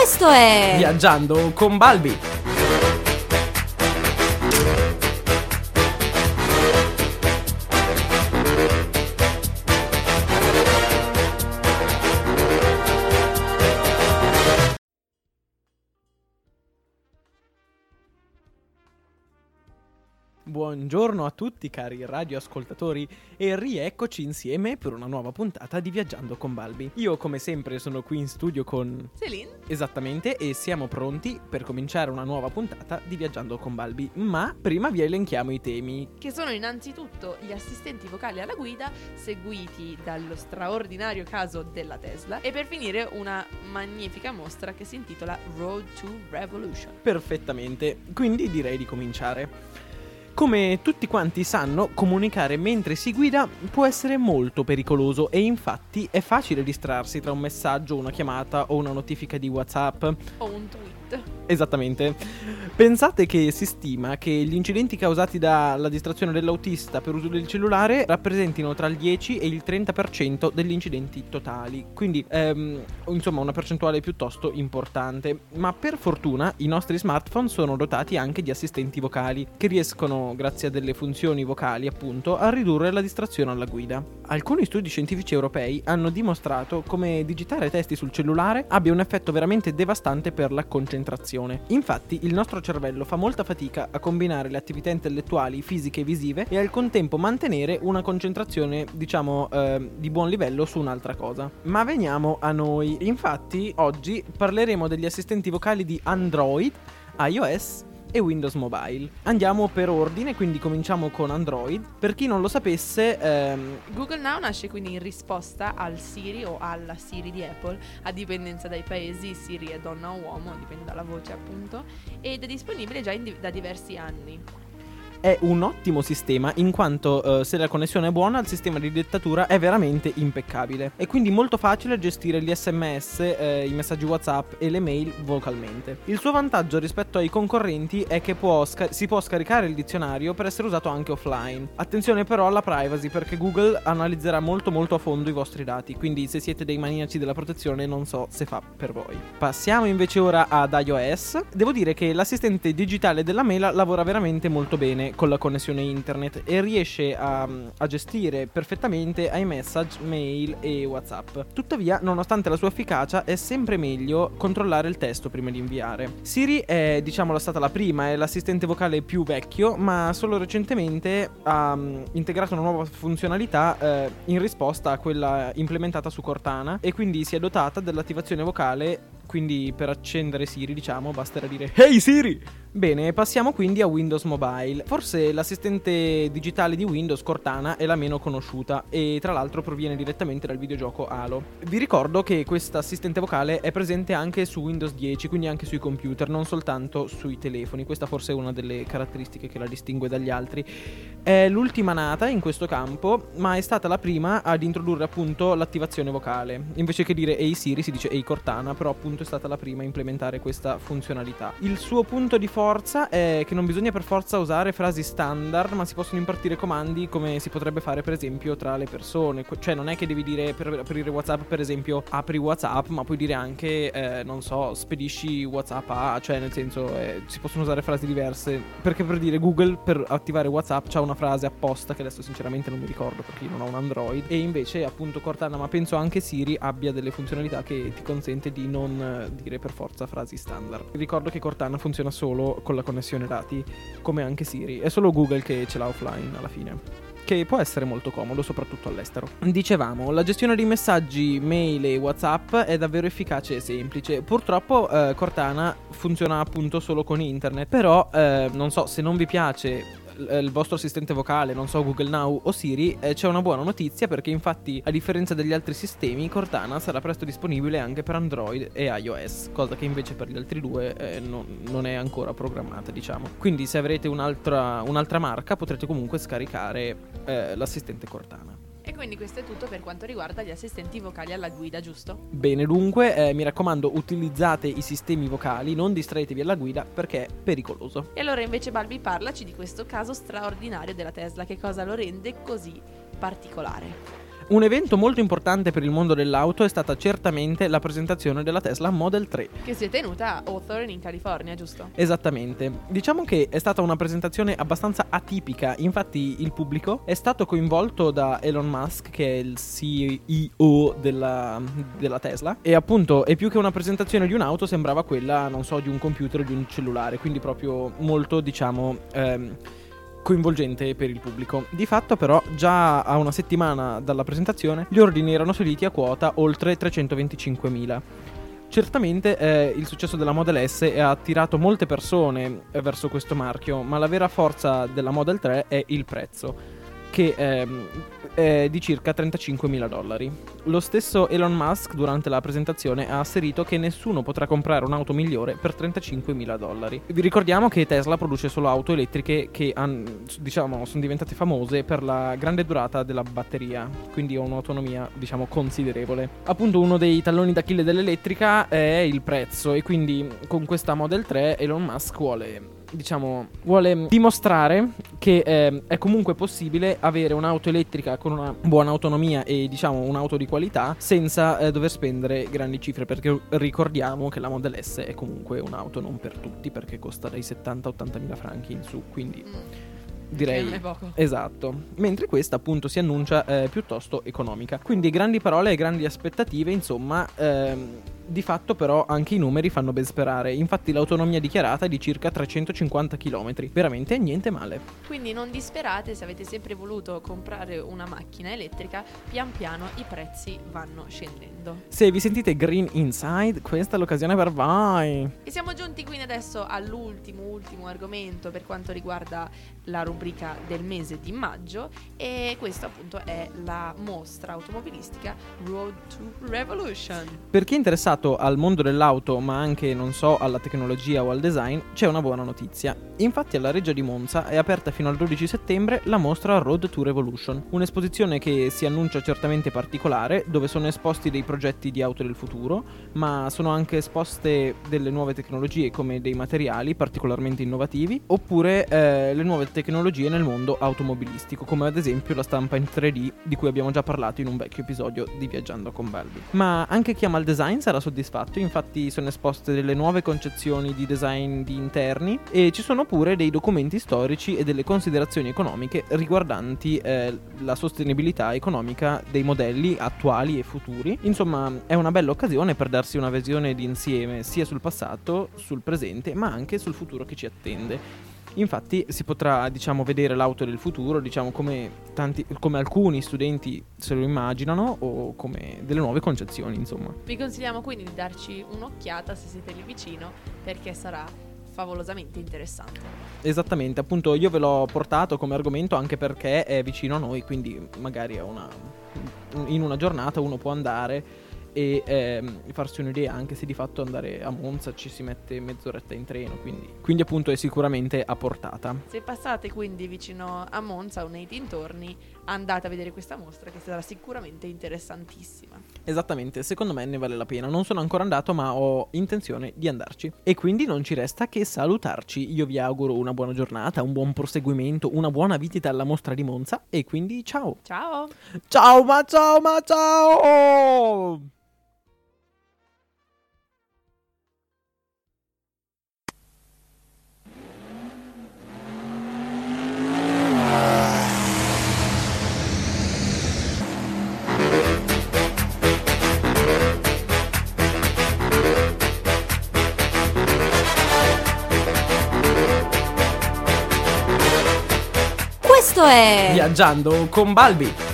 Questo è Viaggiando con Balbi. Buongiorno a tutti cari radioascoltatori e rieccoci insieme per una nuova puntata di Viaggiando con Balbi. Io come sempre sono qui in studio con Celine? Esattamente, e siamo pronti per cominciare una nuova puntata di Viaggiando con Balbi. Ma prima vi elenchiamo i temi. Che sono innanzitutto gli assistenti vocali alla guida, seguiti dallo straordinario caso della Tesla, e per finire una magnifica mostra che si intitola Road to Revolution. Perfettamente, quindi direi di cominciare. Come tutti quanti sanno, comunicare mentre si guida può essere molto pericoloso e infatti è facile distrarsi tra un messaggio, una chiamata o una notifica di WhatsApp. O un tweet. Esattamente. Pensate che si stima che gli incidenti causati dalla distrazione dell'autista per uso del cellulare rappresentino tra il 10 e il 30% degli incidenti totali. Quindi, ehm, insomma, una percentuale piuttosto importante. Ma per fortuna i nostri smartphone sono dotati anche di assistenti vocali che riescono, grazie a delle funzioni vocali, appunto, a ridurre la distrazione alla guida. Alcuni studi scientifici europei hanno dimostrato come digitare testi sul cellulare abbia un effetto veramente devastante per la concentrazione. Infatti, il nostro cervello fa molta fatica a combinare le attività intellettuali, fisiche e visive e al contempo mantenere una concentrazione, diciamo, eh, di buon livello su un'altra cosa. Ma veniamo a noi. Infatti, oggi parleremo degli assistenti vocali di Android, iOS e Windows Mobile. Andiamo per ordine, quindi cominciamo con Android. Per chi non lo sapesse, ehm, Google Now nasce quindi in risposta al Siri o alla Siri di Apple, a dipendenza dai paesi, Siri è donna o uomo, dipende dalla voce appunto, ed è disponibile già di- da diversi anni. È un ottimo sistema in quanto eh, se la connessione è buona il sistema di dettatura è veramente impeccabile. È quindi molto facile gestire gli sms, eh, i messaggi WhatsApp e le mail vocalmente. Il suo vantaggio rispetto ai concorrenti è che può sca- si può scaricare il dizionario per essere usato anche offline. Attenzione però alla privacy perché Google analizzerà molto molto a fondo i vostri dati, quindi se siete dei maniaci della protezione non so se fa per voi. Passiamo invece ora ad iOS. Devo dire che l'assistente digitale della Mela lavora veramente molto bene con la connessione internet e riesce a, a gestire perfettamente iMessage, mail e WhatsApp. Tuttavia, nonostante la sua efficacia, è sempre meglio controllare il testo prima di inviare. Siri è, diciamo, stata la prima, è l'assistente vocale più vecchio, ma solo recentemente ha mm, integrato una nuova funzionalità eh, in risposta a quella implementata su Cortana e quindi si è dotata dell'attivazione vocale quindi per accendere Siri, diciamo, basterà dire Hey Siri! Bene, passiamo quindi a Windows Mobile. Forse l'assistente digitale di Windows, Cortana, è la meno conosciuta e tra l'altro proviene direttamente dal videogioco Halo. Vi ricordo che questa assistente vocale è presente anche su Windows 10, quindi anche sui computer, non soltanto sui telefoni. Questa forse è una delle caratteristiche che la distingue dagli altri. È l'ultima nata in questo campo, ma è stata la prima ad introdurre appunto l'attivazione vocale. Invece che dire Hey Siri si dice Hey Cortana, però appunto è stata la prima a implementare questa funzionalità. Il suo punto di forza è che non bisogna per forza usare frasi standard, ma si possono impartire comandi come si potrebbe fare per esempio tra le persone. Cioè non è che devi dire per aprire WhatsApp per esempio apri WhatsApp, ma puoi dire anche eh, non so, spedisci WhatsApp a, cioè nel senso eh, si possono usare frasi diverse. Perché per dire Google per attivare WhatsApp c'ha una frase apposta che adesso sinceramente non mi ricordo perché io non ho un Android e invece appunto Cortana, ma penso anche Siri abbia delle funzionalità che ti consente di non eh, dire per forza frasi standard. Ricordo che Cortana funziona solo con la connessione dati, come anche Siri. È solo Google che ce l'ha offline alla fine. Che può essere molto comodo, soprattutto all'estero. Dicevamo, la gestione dei messaggi, mail e WhatsApp è davvero efficace e semplice. Purtroppo eh, Cortana funziona appunto solo con internet. Però, eh, non so, se non vi piace il vostro assistente vocale, non so, Google Now o Siri, eh, c'è una buona notizia perché infatti, a differenza degli altri sistemi, Cortana sarà presto disponibile anche per Android e iOS, cosa che invece per gli altri due eh, non, non è ancora programmata, diciamo. Quindi se avrete un'altra, un'altra marca potrete comunque scaricare eh, l'assistente Cortana. Quindi questo è tutto per quanto riguarda gli assistenti vocali alla guida, giusto? Bene, dunque, eh, mi raccomando, utilizzate i sistemi vocali, non distraetevi alla guida perché è pericoloso. E allora invece Balbi parlaci di questo caso straordinario della Tesla, che cosa lo rende così particolare. Un evento molto importante per il mondo dell'auto è stata certamente la presentazione della Tesla Model 3. Che si è tenuta a Hawthorne in California, giusto? Esattamente. Diciamo che è stata una presentazione abbastanza atipica, infatti il pubblico è stato coinvolto da Elon Musk, che è il CEO della, della Tesla, e appunto è più che una presentazione di un'auto, sembrava quella, non so, di un computer o di un cellulare, quindi proprio molto, diciamo... Ehm, coinvolgente per il pubblico. Di fatto però già a una settimana dalla presentazione gli ordini erano saliti a quota oltre 325.000. Certamente eh, il successo della Model S ha attirato molte persone eh, verso questo marchio, ma la vera forza della Model 3 è il prezzo che ehm, è di circa 35 mila dollari. Lo stesso Elon Musk durante la presentazione ha asserito che nessuno potrà comprare un'auto migliore per 35 mila dollari. Vi ricordiamo che Tesla produce solo auto elettriche che han, diciamo, sono diventate famose per la grande durata della batteria, quindi ha un'autonomia diciamo considerevole. Appunto uno dei talloni d'Achille dell'elettrica è il prezzo e quindi con questa Model 3 Elon Musk vuole diciamo, vuole dimostrare che eh, è comunque possibile avere un'auto elettrica con una buona autonomia e diciamo un'auto di qualità senza eh, dover spendere grandi cifre perché ricordiamo che la Model S è comunque un'auto non per tutti perché costa dai 70-80 mila franchi in su, quindi... Mm. Direi esatto. Mentre questa appunto si annuncia eh, piuttosto economica. Quindi grandi parole e grandi aspettative insomma ehm, di fatto però anche i numeri fanno ben sperare, infatti l'autonomia dichiarata è di circa 350 km, veramente niente male. Quindi non disperate se avete sempre voluto comprare una macchina elettrica, pian piano i prezzi vanno scendendo. Se vi sentite green inside, questa è l'occasione per voi. E siamo giunti quindi adesso all'ultimo, ultimo argomento per quanto riguarda la rubrica del mese di maggio e questo appunto è la mostra automobilistica Road to Revolution. Per chi è interessato legato al mondo dell'auto, ma anche, non so, alla tecnologia o al design, c'è una buona notizia. Infatti alla Reggia di Monza è aperta fino al 12 settembre la mostra Road to Revolution, un'esposizione che si annuncia certamente particolare, dove sono esposti dei progetti di auto del futuro, ma sono anche esposte delle nuove tecnologie come dei materiali particolarmente innovativi, oppure eh, le nuove tecnologie nel mondo automobilistico, come ad esempio la stampa in 3D di cui abbiamo già parlato in un vecchio episodio di Viaggiando con Balbi. Ma anche chi ama il design sarà soddisfatto soddisfatto, infatti sono esposte delle nuove concezioni di design di interni e ci sono pure dei documenti storici e delle considerazioni economiche riguardanti eh, la sostenibilità economica dei modelli attuali e futuri. Insomma, è una bella occasione per darsi una visione di insieme sia sul passato, sul presente, ma anche sul futuro che ci attende. Infatti si potrà diciamo, vedere l'auto del futuro, diciamo, come, tanti, come, alcuni studenti se lo immaginano o come delle nuove concezioni. Insomma. Vi consigliamo quindi di darci un'occhiata se siete lì vicino perché sarà favolosamente interessante. Esattamente, appunto io ve l'ho portato come argomento anche perché è vicino a noi, quindi magari una, in una giornata uno può andare e ehm, farsi un'idea anche se di fatto andare a Monza ci si mette mezz'oretta in treno quindi, quindi appunto è sicuramente a portata. Se passate quindi vicino a Monza o nei dintorni andate a vedere questa mostra che sarà sicuramente interessantissima. Esattamente secondo me ne vale la pena. Non sono ancora andato ma ho intenzione di andarci. E quindi non ci resta che salutarci. Io vi auguro una buona giornata un buon proseguimento una buona visita alla mostra di Monza. E quindi ciao. Ciao. Ciao ma ciao ma ciao Questo è Viaggiando con Balbi.